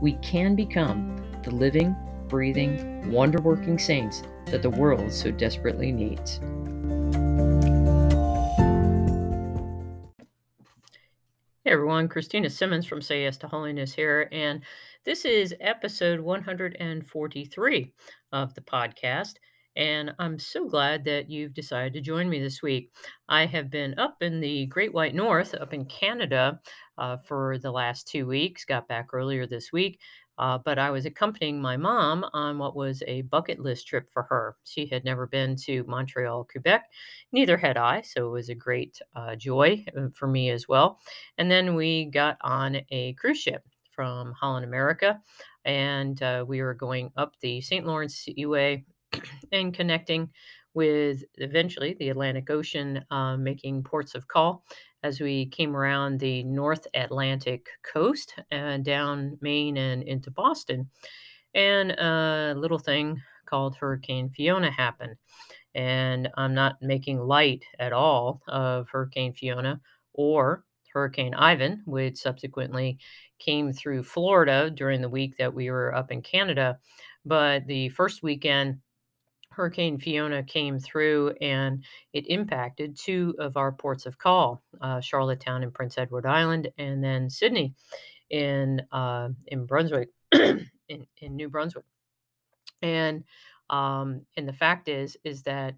we can become the living, breathing, wonder working saints that the world so desperately needs. Hey everyone, Christina Simmons from Say Yes to Holiness here, and this is episode 143 of the podcast. And I'm so glad that you've decided to join me this week. I have been up in the Great White North, up in Canada, uh, for the last two weeks, got back earlier this week. Uh, but I was accompanying my mom on what was a bucket list trip for her. She had never been to Montreal, Quebec. Neither had I. So it was a great uh, joy uh, for me as well. And then we got on a cruise ship from Holland, America. And uh, we were going up the St. Lawrence Seaway and connecting with eventually the Atlantic Ocean, uh, making ports of call as we came around the North Atlantic coast and down Maine and into Boston. And a little thing called Hurricane Fiona happened. And I'm not making light at all of Hurricane Fiona or Hurricane Ian, which subsequently came through Florida during the week that we were up in Canada. But the first weekend, Hurricane Fiona came through and it impacted two of our ports of call, uh, Charlottetown and Prince Edward Island, and then Sydney in uh, in Brunswick, in, in New Brunswick. And um, and the fact is is that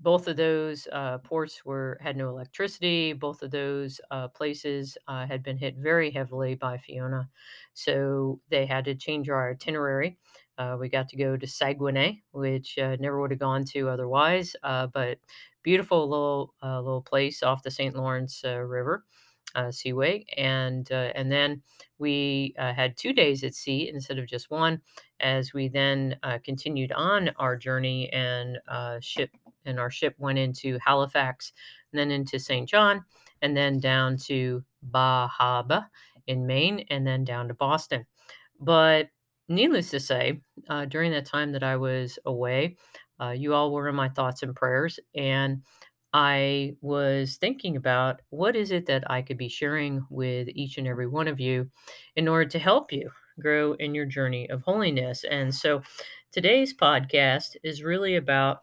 both of those uh, ports were had no electricity. Both of those uh, places uh, had been hit very heavily by Fiona, so they had to change our itinerary. Uh, we got to go to Saguenay, which uh, never would have gone to otherwise, uh, but beautiful little uh, little place off the St. Lawrence uh, River uh, Seaway, and and then we had two days at sea instead of just one, as we then continued on our journey and ship and our ship went into Halifax, and then into St. John, and then down to Bar Harbor in Maine, and then down to Boston. But needless to say, uh, during that time that I was away, uh, you all were in my thoughts and prayers. And I was thinking about what is it that I could be sharing with each and every one of you in order to help you grow in your journey of holiness. And so today's podcast is really about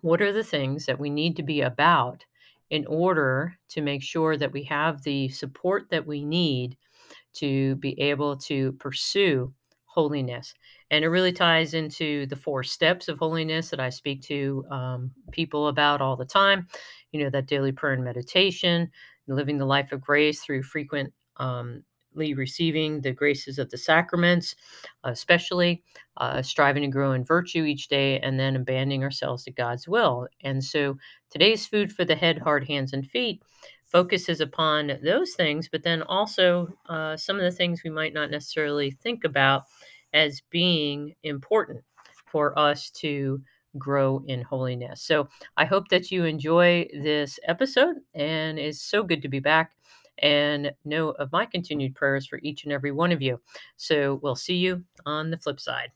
what are the things that we need to be about in order to make sure that we have the support that we need to be able to pursue holiness. And it really ties into the four steps of holiness that I speak to um, people about all the time. You know, that daily prayer and meditation, living the life of grace through frequently um, receiving the graces of the sacraments, especially uh, striving to grow in virtue each day, and then abandoning ourselves to God's will. And so today's food for the head, heart, hands, and feet focuses upon those things, but then also uh, some of the things we might not necessarily think about as being important for us to grow in holiness. So I hope that you enjoy this episode and it's so good to be back and know of my continued prayers for each and every one of you. So we'll see you on the flip side.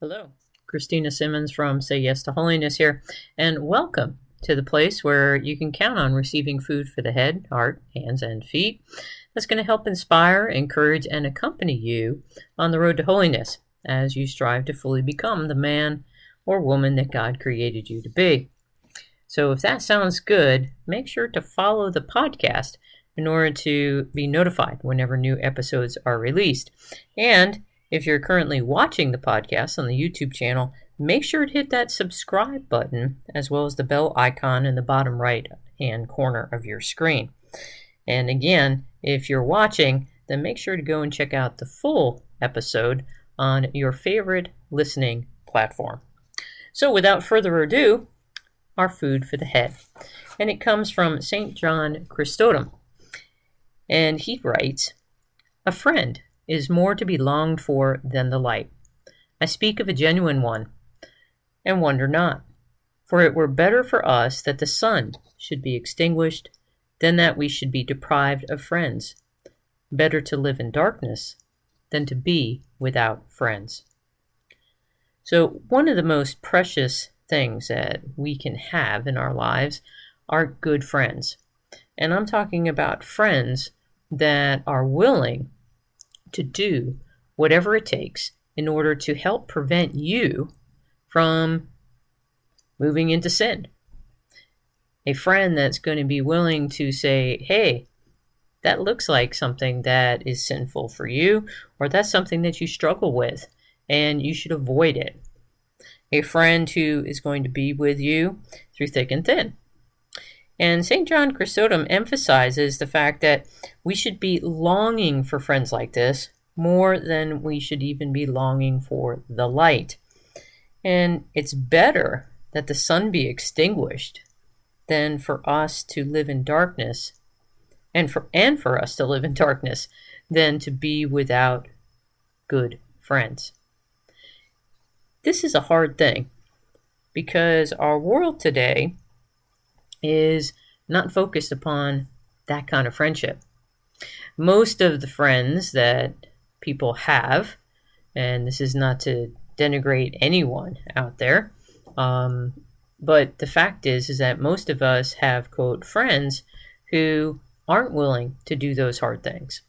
Hello, Christina Simmons from Say Yes to Holiness here, and welcome to the place where you can count on receiving food for the head, heart, hands, and feet that's going to help inspire, encourage, and accompany you on the road to holiness as you strive to fully become the man or woman that God created you to be. So, if that sounds good, make sure to follow the podcast in order to be notified whenever new episodes are released. And if you're currently watching the podcast on the YouTube channel, make sure to hit that subscribe button as well as the bell icon in the bottom right hand corner of your screen. And again, if you're watching, then make sure to go and check out the full episode on your favorite listening platform. So, without further ado, our food for the head. And it comes from St. John Chrysostom. And he writes A friend is more to be longed for than the light. I speak of a genuine one, and wonder not. For it were better for us that the sun should be extinguished than that we should be deprived of friends. Better to live in darkness than to be without friends. So, one of the most precious things that we can have in our lives are good friends. And I'm talking about friends that are willing to do whatever it takes in order to help prevent you from moving into sin. A friend that's going to be willing to say, hey, that looks like something that is sinful for you, or that's something that you struggle with, and you should avoid it. A friend who is going to be with you through thick and thin. And St. John Chrysostom emphasizes the fact that we should be longing for friends like this more than we should even be longing for the light. And it's better that the sun be extinguished than for us to live in darkness and for and for us to live in darkness than to be without good friends. This is a hard thing because our world today is not focused upon that kind of friendship. Most of the friends that people have, and this is not to denigrate anyone out there, um, but the fact is, is that most of us have quote friends who aren't willing to do those hard things.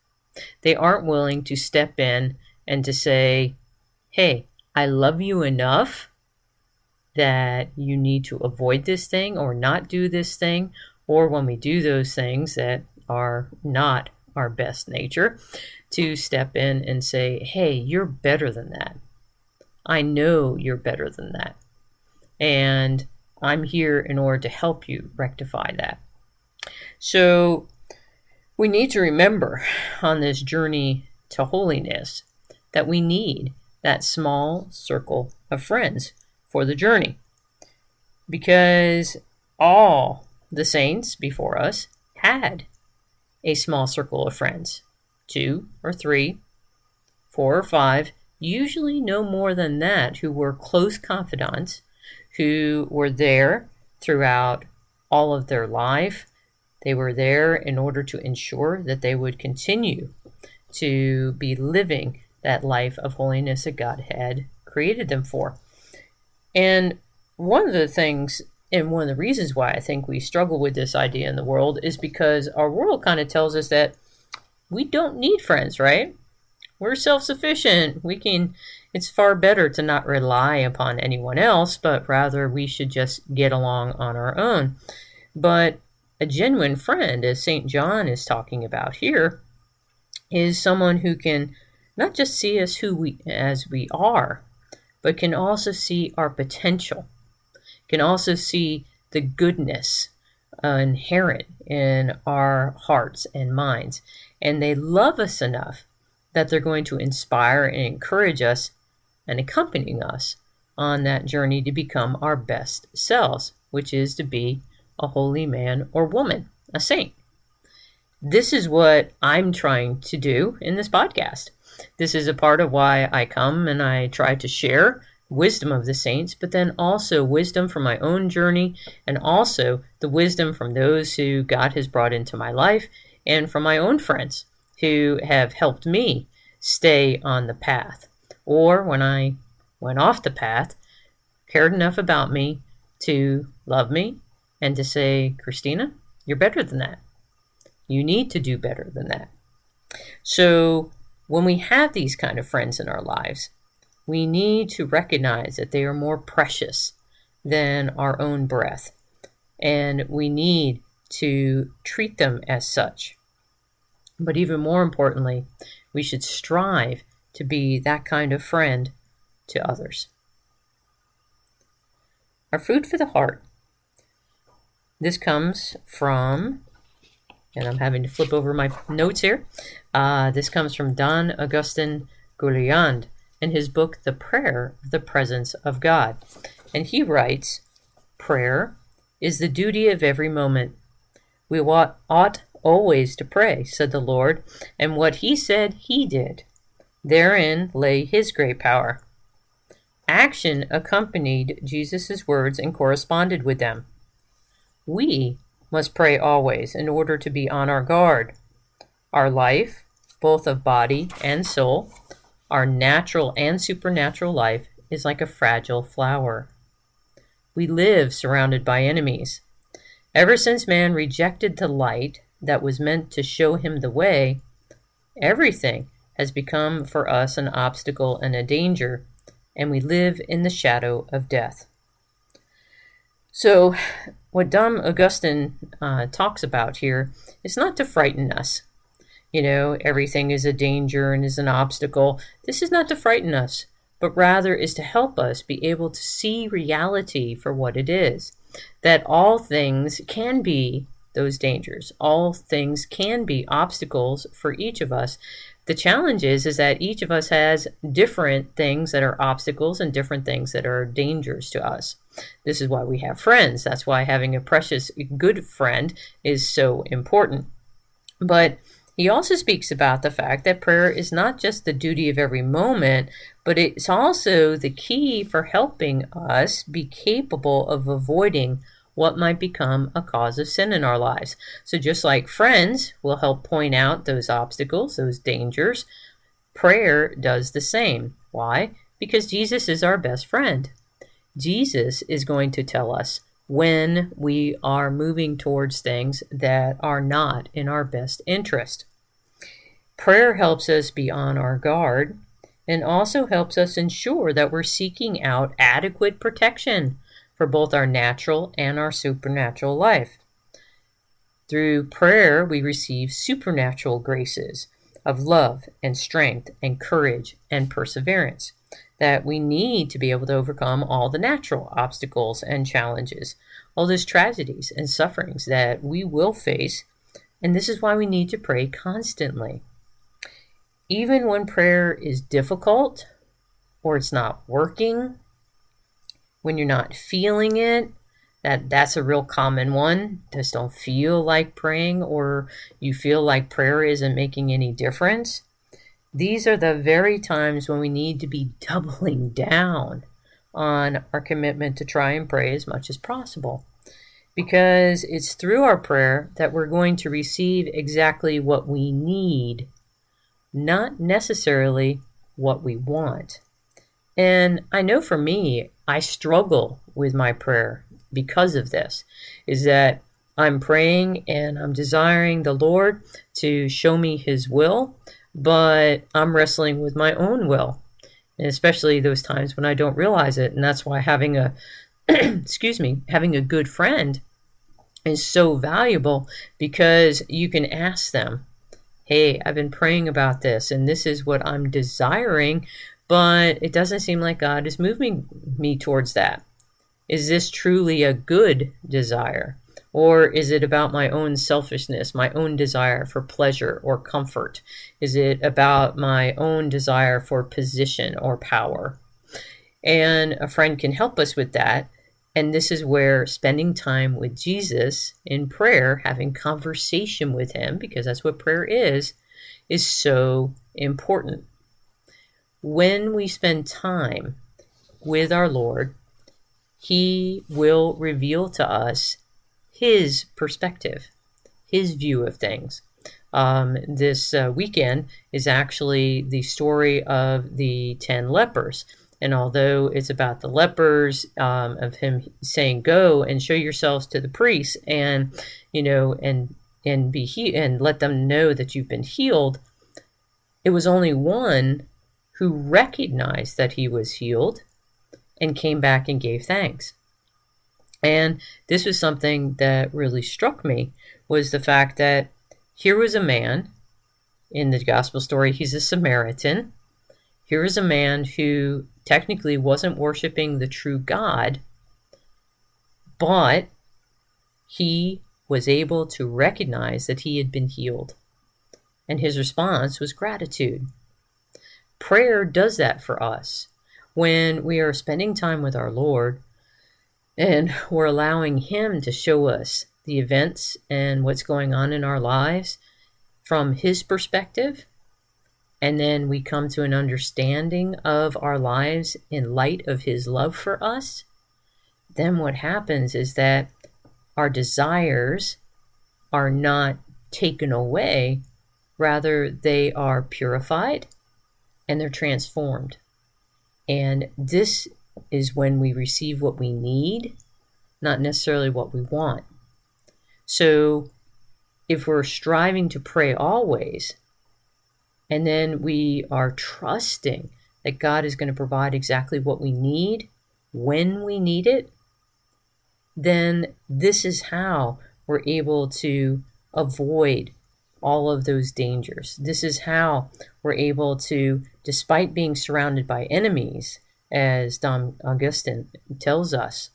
They aren't willing to step in and to say, "Hey, I love you enough that you need to avoid this thing or not do this thing, or when we do those things that are not our best nature, to step in and say, hey, you're better than that. I know you're better than that. And I'm here in order to help you rectify that. So we need to remember on this journey to holiness that we need that small circle of friends for the journey. Because all the saints before us had a small circle of friends two or three, four or five, usually no more than that, who were close confidants, who were there throughout all of their life. They were there in order to ensure that they would continue to be living that life of holiness that God had created them for. And one of the things, and one of the reasons why I think we struggle with this idea in the world is because our world kind of tells us that we don't need friends, right? We're self sufficient. We can, it's far better to not rely upon anyone else, but rather we should just get along on our own. But a genuine friend, as St. John is talking about here, is someone who can not just see us who we as we are, but can also see our potential, can also see the goodness uh, inherent in our hearts and minds. And they love us enough that they're going to inspire and encourage us and accompanying us on that journey to become our best selves, which is to be a holy man or woman, a saint. This is what I'm trying to do in this podcast. This is a part of why I come and I try to share wisdom of the saints, but then also wisdom from my own journey and also the wisdom from those who God has brought into my life and from my own friends who have helped me stay on the path. Or when I went off the path, cared enough about me to love me and to say, Christina, you're better than that. You need to do better than that. So when we have these kind of friends in our lives, we need to recognize that they are more precious than our own breath. And we need to treat them as such. But even more importantly, we should strive to be that kind of friend to others. Our food for the heart. This comes from, and I'm having to flip over my notes here. Uh, this comes from Dom Augustin Guillerand in his book, The Prayer of the Presence of God. And he writes Prayer is the duty of every moment. We ought always to pray, said the Lord, and what he said, he did. Therein lay his great power. Action accompanied Jesus' words and corresponded with them. We must pray always in order to be on our guard. Our life, both of body and soul, our natural and supernatural life, is like a fragile flower. We live surrounded by enemies. Ever since man rejected the light that was meant to show him the way, everything has become for us an obstacle and a danger, and we live in the shadow of death. So, what Dom Augustine uh, talks about here is not to frighten us. You know, everything is a danger and is an obstacle. This is not to frighten us, but rather is to help us be able to see reality for what it is. That all things can be those dangers. All things can be obstacles for each of us. The challenge is, is that each of us has different things that are obstacles and different things that are dangers to us. This is why we have friends. That's why having a precious, good friend is so important. But he also speaks about the fact that prayer is not just the duty of every moment, but it's also the key for helping us be capable of avoiding what might become a cause of sin in our lives. So, just like friends will help point out those obstacles, those dangers, prayer does the same. Why? Because Jesus is our best friend. Jesus is going to tell us when we are moving towards things that are not in our best interest. Prayer helps us be on our guard and also helps us ensure that we're seeking out adequate protection for both our natural and our supernatural life. Through prayer, we receive supernatural graces of love and strength and courage and perseverance that we need to be able to overcome all the natural obstacles and challenges, all those tragedies and sufferings that we will face. And this is why we need to pray constantly. Even when prayer is difficult or it's not working when you're not feeling it that that's a real common one. Just don't feel like praying or you feel like prayer isn't making any difference. These are the very times when we need to be doubling down on our commitment to try and pray as much as possible. Because it's through our prayer that we're going to receive exactly what we need not necessarily what we want and I know for me, I struggle with my prayer because of this, is that I'm praying and I'm desiring the Lord to show me His will, but I'm wrestling with my own will, and especially those times when I don't realize it. And that's why having a, excuse me, having a good friend is so valuable because you can ask them, Hey, I've been praying about this, and this is what I'm desiring but it doesn't seem like God is moving me towards that. Is this truly a good desire? Or is it about my own selfishness, my own desire for pleasure or comfort? Is it about my own desire for position or power? And a friend can help us with that. And this is where spending time with Jesus in prayer, having conversation with Him, because that's what prayer is, is so important when we spend time with our Lord, He will reveal to us His perspective, His view of things. Um, this uh, weekend is actually the story of the 10 lepers. And although it's about the lepers, um, of him saying, "Go and show yourselves to the priests," and you know, and and be he- and let them know that you've been healed, it was only one who recognized that he was healed and came back and gave thanks. And this was something that really struck me was the fact that here was a man in the gospel story, he's a Samaritan. Here is a man who technically wasn't worshiping the true God, but he was able to recognize that he had been healed. And his response was gratitude. Prayer does that for us. When we are spending time with our Lord, And we're allowing Him to show us the events and what's going on in our lives from His perspective. And then we come to an understanding of our lives in light of His love for us. Then what happens is that our desires are not taken away, rather, they are purified and they're transformed. And this is when we receive what we need, not necessarily what we want. So if we're striving to pray always, and then we are trusting that God is going to provide exactly what we need when we need it, then this is how we're able to avoid all of those dangers. This is how we're able to, despite being surrounded by enemies, as Dom Augustine tells us,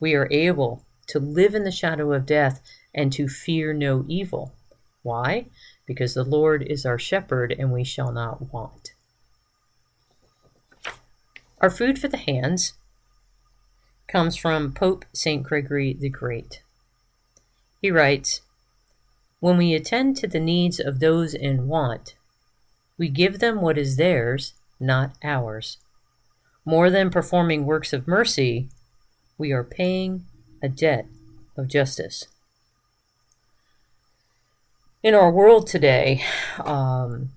we are able to live in the shadow of death and to fear no evil. Why? Because the Lord is our shepherd and we shall not want. Our food for the hands comes from Pope St. Gregory the Great. He writes When we attend to the needs of those in want, we give them what is theirs, not ours. More than performing works of mercy, we are paying a debt of justice. In our world today, um,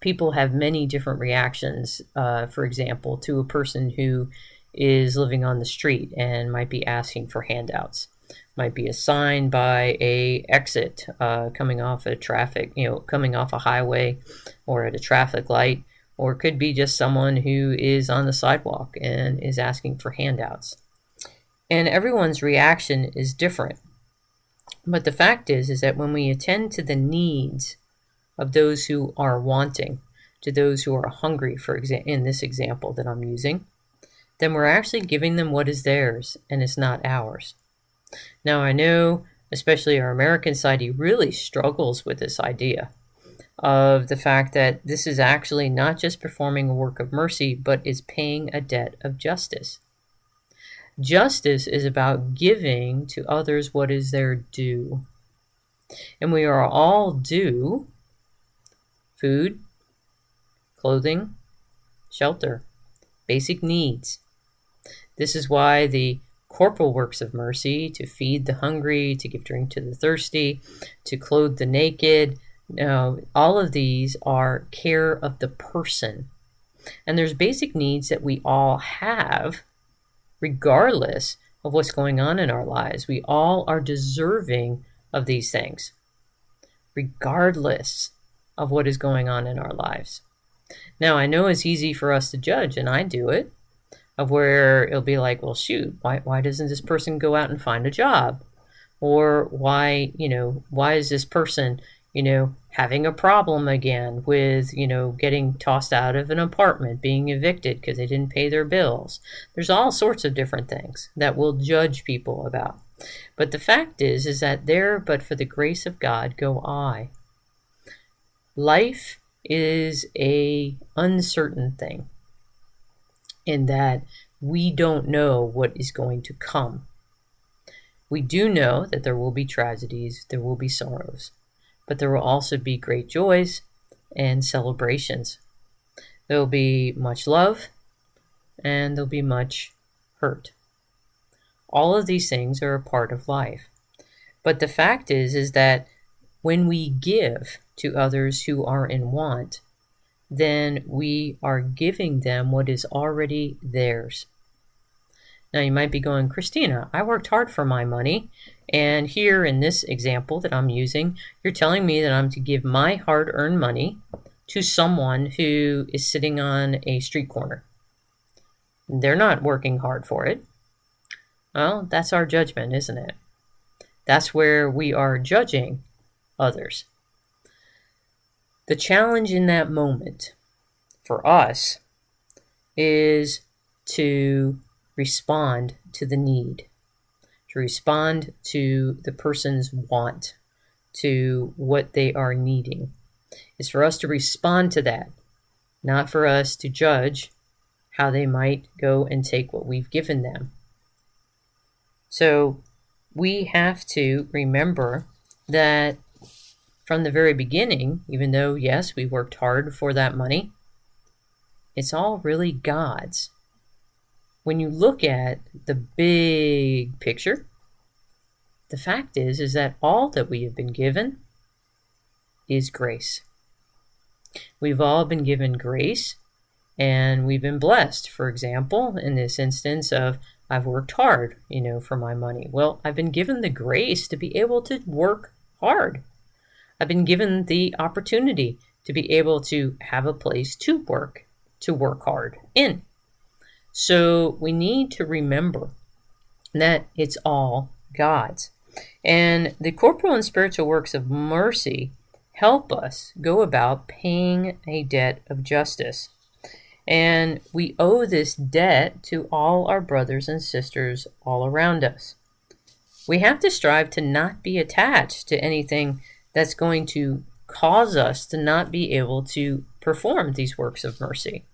people have many different reactions. Uh, for example, to a person who is living on the street and might be asking for handouts might be a sign by a exit uh, coming off a traffic you know coming off a highway or at a traffic light or it could be just someone who is on the sidewalk and is asking for handouts and everyone's reaction is different but the fact is is that when we attend to the needs of those who are wanting to those who are hungry for example in this example that i'm using then we're actually giving them what is theirs and it's not ours. Now, I know, especially our American society, really struggles with this idea of the fact that this is actually not just performing a work of mercy, but is paying a debt of justice. Justice is about giving to others what is their due. And we are all due food, clothing, shelter, basic needs. This is why the corporal works of mercy to feed the hungry, to give drink to the thirsty, to clothe the naked. Now, all of these are care of the person. And there's basic needs that we all have, regardless of what's going on in our lives. We all are deserving of these things, regardless of what is going on in our lives. Now, I know it's easy for us to judge, and I do it of where it'll be like, well, shoot, why, why doesn't this person go out and find a job? Or why, you know, why is this person, you know, having a problem again with, you know, getting tossed out of an apartment, being evicted because they didn't pay their bills? There's all sorts of different things that we'll judge people about. But the fact is, is that there, but for the grace of God, go I. Life is a uncertain thing in that we don't know what is going to come. We do know that there will be tragedies, there will be sorrows, but there will also be great joys and celebrations. There will be much love and there'll be much hurt. All of these things are a part of life. But the fact is is that when we give to others who are in want, then we are giving them what is already theirs. Now, you might be going, Christina, I worked hard for my money. And here in this example that I'm using, you're telling me that I'm to give my hard earned money to someone who is sitting on a street corner. They're not working hard for it. Well, that's our judgment, isn't it? That's where we are judging others. The challenge in that moment for us is to respond to the need, to respond to the person's want, to what they are needing. Is for us to respond to that, not for us to judge how they might go and take what we've given them. So we have to remember that from the very beginning, even though, yes, we worked hard for that money, it's all really God's. When you look at the big picture, the fact is is that all that we have been given is grace. We've all been given grace and we've been blessed. For example, in this instance of I've worked hard, you know, for my money. Well, I've been given the grace to be able to work hard. I've been given the opportunity to be able to have a place to work, to work hard in. So we need to remember that it's all God's. And the corporal and spiritual works of mercy help us go about paying a debt of justice. And we owe this debt to all our brothers and sisters all around us. We have to strive to not be attached to anything that's going to cause us to not be able to perform these works of mercy.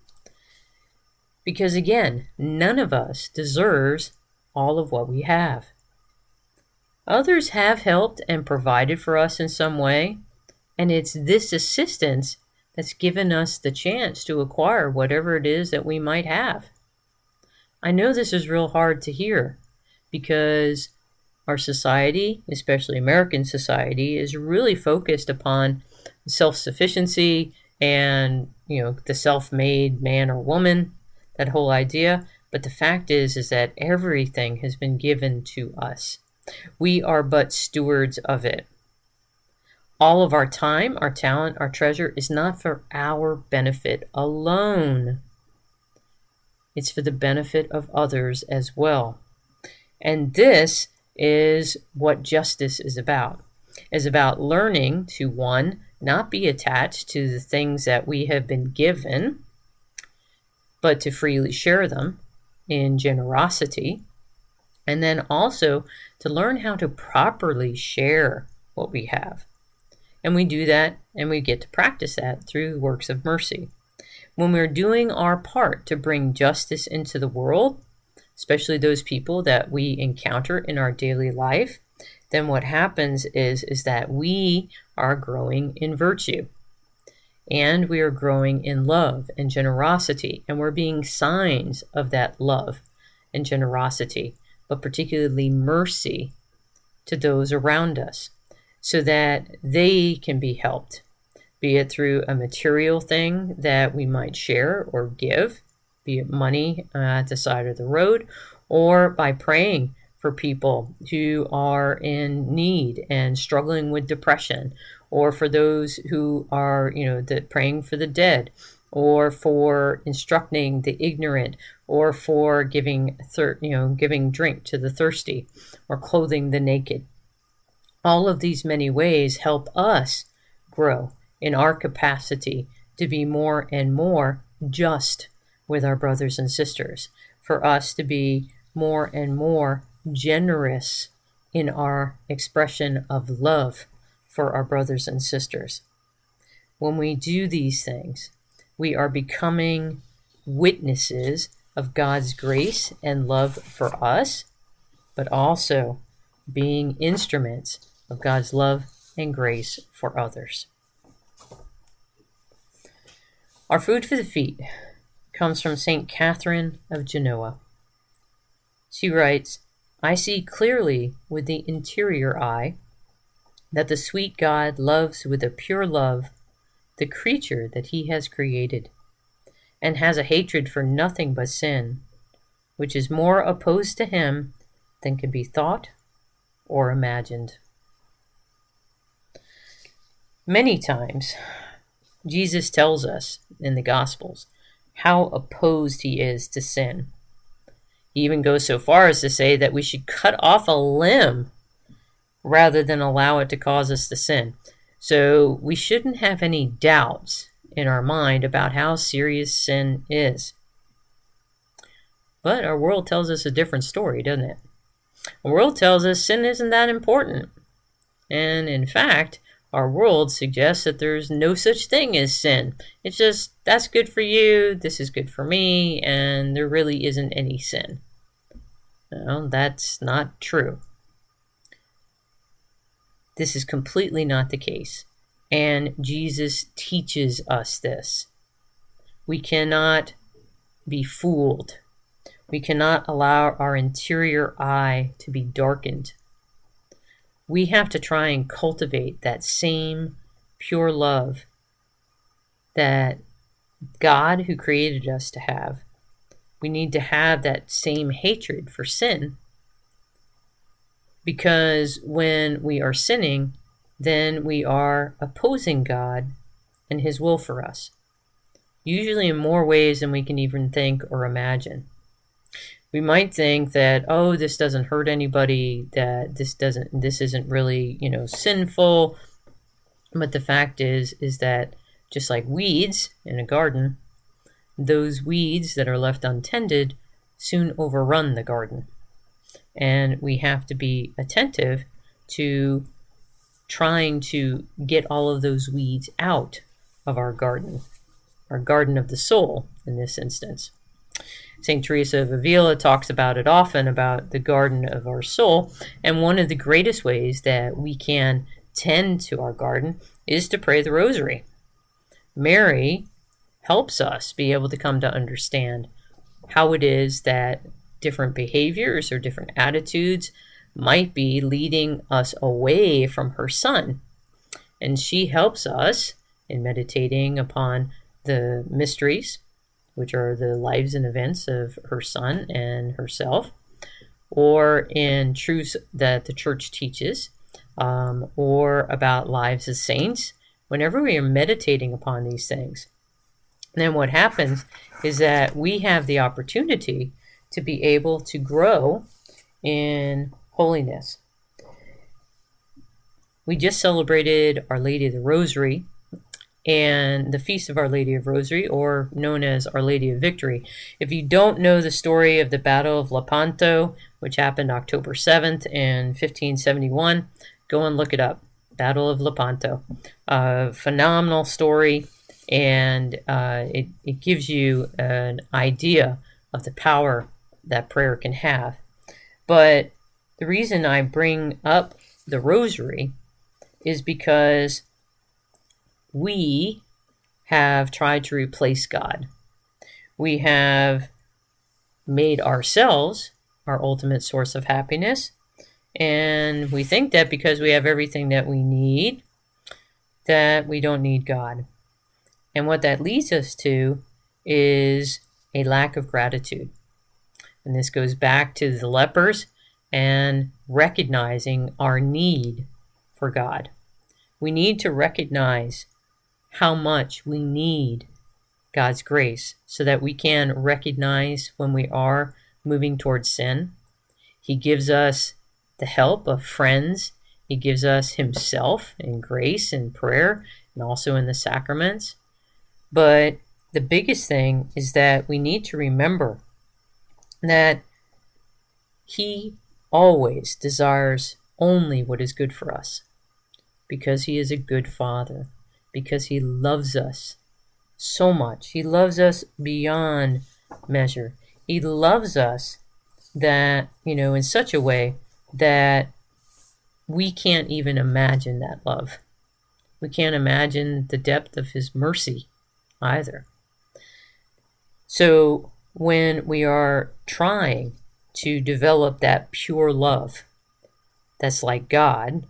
Because again, none of us deserves all of what we have. Others have helped and provided for us in some way, and it's this assistance that's given us the chance to acquire whatever it is that we might have. I know this is real hard to hear because our society, especially American society, is really focused upon self sufficiency and you know the self-made man or woman that whole idea but the fact is is that everything has been given to us we are but stewards of it. All of our time, our talent, our treasure is not for our benefit alone. It's for the benefit of others as well. And this is what justice is about. Is about learning to one, not be attached to the things that we have been given, but to freely share them in generosity and then also to learn how to properly share what we have. And we do that and we get to practice that through works of mercy. When we're doing our part to bring justice into the world, especially those people that we encounter in our daily life, then what happens is is that we are growing in virtue. And we are growing in love and generosity, and we're being signs of that love and generosity but particularly mercy to those around us so that they can be helped, be it through a material thing that we might share or give, be it money uh, at the side of the road, or by praying for people who are in need and struggling with depression, or for those who are, you know, the, praying for the dead, or for instructing the ignorant, or for giving thir- you know giving drink to the thirsty or clothing the naked. All of these many ways help us grow in our capacity to be more and more just with our brothers and sisters for us to be more and more generous in our expression of love for our brothers and sisters when we do these things we are becoming witnesses of God's grace and love for us, but also being instruments of God's love and grace for others. Our food for the feet comes from St. Catherine of Genoa. She writes, I see clearly with the interior eye that the sweet God loves with a pure love the creature that he has created and has a hatred for nothing but sin, which is more opposed to him than can be thought or imagined. Many times, Jesus tells us in the Gospels how opposed he is to sin. He even goes so far as to say that we should cut off a limb rather than allow it to cause us to sin. So we shouldn't have any doubts in our mind about how serious sin is. But our world tells us a different story, doesn't it? The world tells us sin isn't that important. And in fact, our world suggests that there's no such thing as sin. It's just, that's good for you, this is good for me, and there really isn't any sin. No, that's not true. This is completely not the case. And Jesus teaches us this. We cannot be fooled. We cannot allow our interior eye to be darkened. We have to try and cultivate that same pure love that God, who created us, to have. We need to have that same hatred for sin because when we are sinning, then we are opposing God and His will for us, usually in more ways than we can even think or imagine. We might think that, oh, this doesn't hurt anybody, that this doesn't, this isn't really, you know, sinful. But the fact is, is that just like weeds in a garden, those weeds that are left untended soon overrun the garden. And we have to be attentive to trying to get all of those weeds out of our garden, our garden of the soul in this instance. St. Teresa of Avila talks about it often about the garden of our soul. And one of the greatest ways that we can tend to our garden is to pray the rosary. Mary helps us be able to come to understand how it is that different behaviors or different attitudes might be leading us away from her son. And she helps us in meditating upon the mysteries, which are the lives and events of her son and herself, or in truths that the church teaches, um, or about lives as saints. Whenever we are meditating upon these things, then what happens is that we have the opportunity to be able to grow in holiness. We just celebrated Our Lady of the Rosary and the Feast of Our Lady of Rosary, or known as Our Lady of Victory. If you don't know the story of the Battle of Lepanto, which happened October 7th in 1571, go and look it up. Battle of Lepanto. A phenomenal story, and uh, it, it gives you an idea of the power that prayer can have. But the reason I bring up the rosary is because we have tried to replace God. We have made ourselves our ultimate source of happiness. And we think that because we have everything that we need, that we don't need God. And what that leads us to is a lack of gratitude. And this goes back to the lepers and recognizing our need for God. We need to recognize how much we need God's grace so that we can recognize when we are moving towards sin. He gives us the help of friends. He gives us Himself in grace and prayer and also in the sacraments. But the biggest thing is that we need to remember that He always desires only what is good for us because He is a good Father, because He loves us so much. He loves us beyond measure. He loves us that, you know, in such a way that we can't even imagine that love. We can't imagine the depth of His mercy either. So when we are trying to develop that pure love that's like God,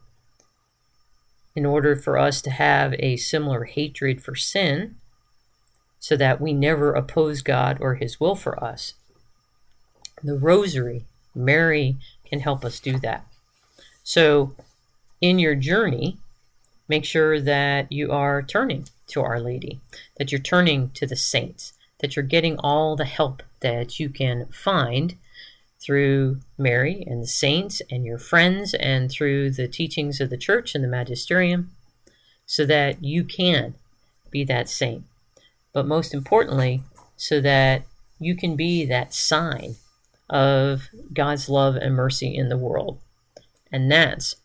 in order for us to have a similar hatred for sin, so that we never oppose God or His will for us. The Rosary, Mary can help us do that. So, in your journey, make sure that you are turning to Our Lady, that you're turning to the saints, that you're getting all the help that you can find through Mary and the saints and your friends and through the teachings of the church and the magisterium so that you can be that saint. But most importantly, so that you can be that sign of God's love and mercy in the world. And that's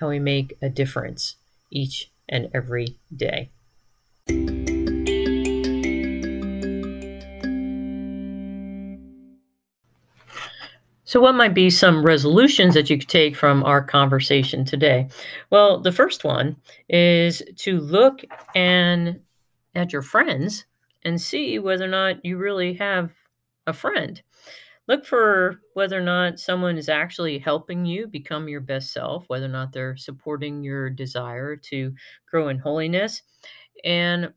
how we make a difference each and every day. So, what might be some resolutions that you could take from our conversation today? Well, the first one is to look and at your friends and see whether or not you really have a friend. Look for whether or not someone is actually helping you become your best self, whether or not they're supporting your desire to grow in holiness. And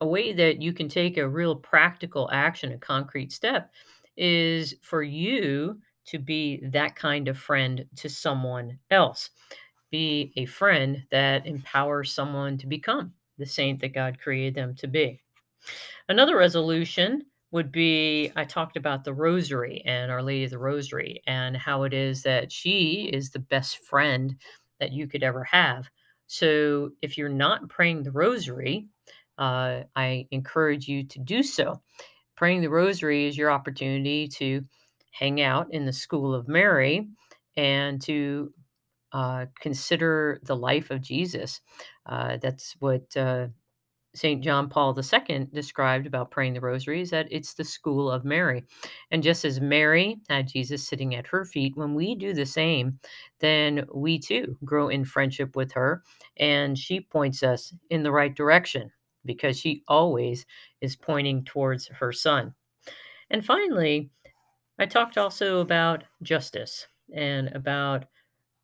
a way that you can take a real practical action, a concrete step, is for you to be that kind of friend to someone else. Be a friend that empowers someone to become the saint that God created them to be. Another resolution would be I talked about the rosary and Our Lady of the Rosary and how it is that she is the best friend that you could ever have. So if you're not praying the rosary, uh, I encourage you to do so. Praying the rosary is your opportunity to hang out in the school of Mary and to uh, consider the life of Jesus. Uh, that's what uh, St. John Paul II described about praying the rosary is that it's the school of Mary. And just as Mary had Jesus sitting at her feet, when we do the same, then we too grow in friendship with her and she points us in the right direction because she always is pointing towards her son. And finally, I talked also about justice and about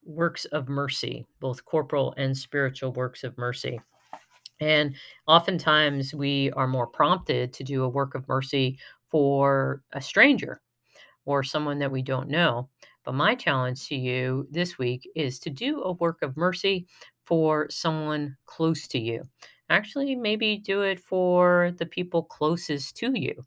works of mercy, both corporal and spiritual works of mercy. And oftentimes we are more prompted to do a work of mercy for a stranger or someone that we don't know. But my challenge to you this week is to do a work of mercy for someone close to you. Actually, maybe do it for the people closest to you.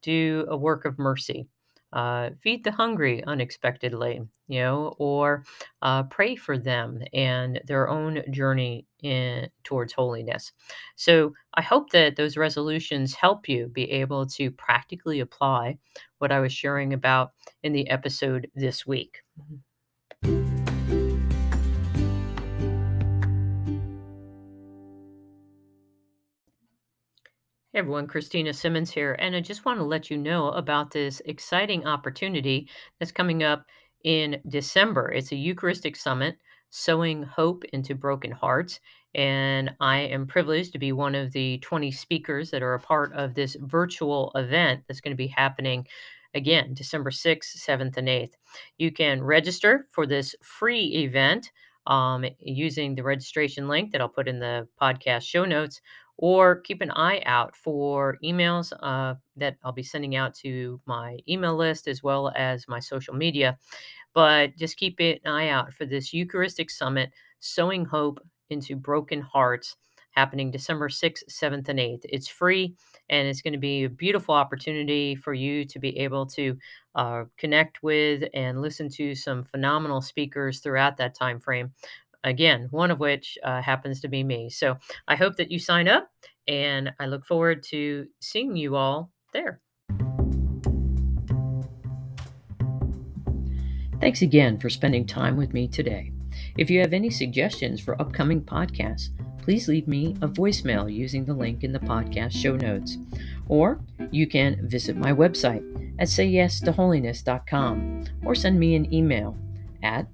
Do a work of mercy uh, feed the hungry unexpectedly, you know, or uh, pray for them and their own journey in towards holiness. So I hope that those resolutions help you be able to practically apply what I was sharing about in the episode this week. Hey everyone, Christina Simmons here, and I just want to let you know about this exciting opportunity that's coming up in December. It's a Eucharistic Summit, Sowing Hope into Broken Hearts, and I am privileged to be one of the 20 speakers that are a part of this virtual event that's going to be happening again December 6th, 7th, and 8th. You can register for this free event um, using the registration link that I'll put in the podcast show notes or keep an eye out for emails uh, that I'll be sending out to my email list as well as my social media. But just keep an eye out for this Eucharistic Summit, Sowing Hope into Broken Hearts, happening December 6th, 7th, and 8th. It's free and it's going to be a beautiful opportunity for you to be able to uh, connect with and listen to some phenomenal speakers throughout that time frame again, one of which uh, happens to be me. So I hope that you sign up, and I look forward to seeing you all there. Thanks again for spending time with me today. If you have any suggestions for upcoming podcasts, please leave me a voicemail using the link in the podcast show notes. Or you can visit my website at sayyes2holiness.com or send me an email at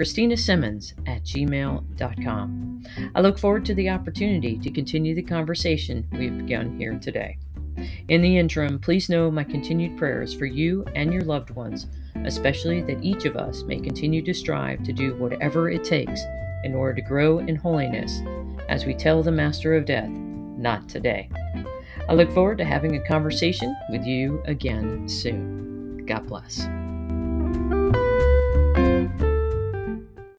Christina Simmons at gmail.com. I look forward to the opportunity to continue the conversation we've begun here today. In the interim, please know my continued prayers for you and your loved ones, especially that each of us may continue to strive to do whatever it takes in order to grow in holiness as we tell the Master of Death, not today. I look forward to having a conversation with you again soon. God bless.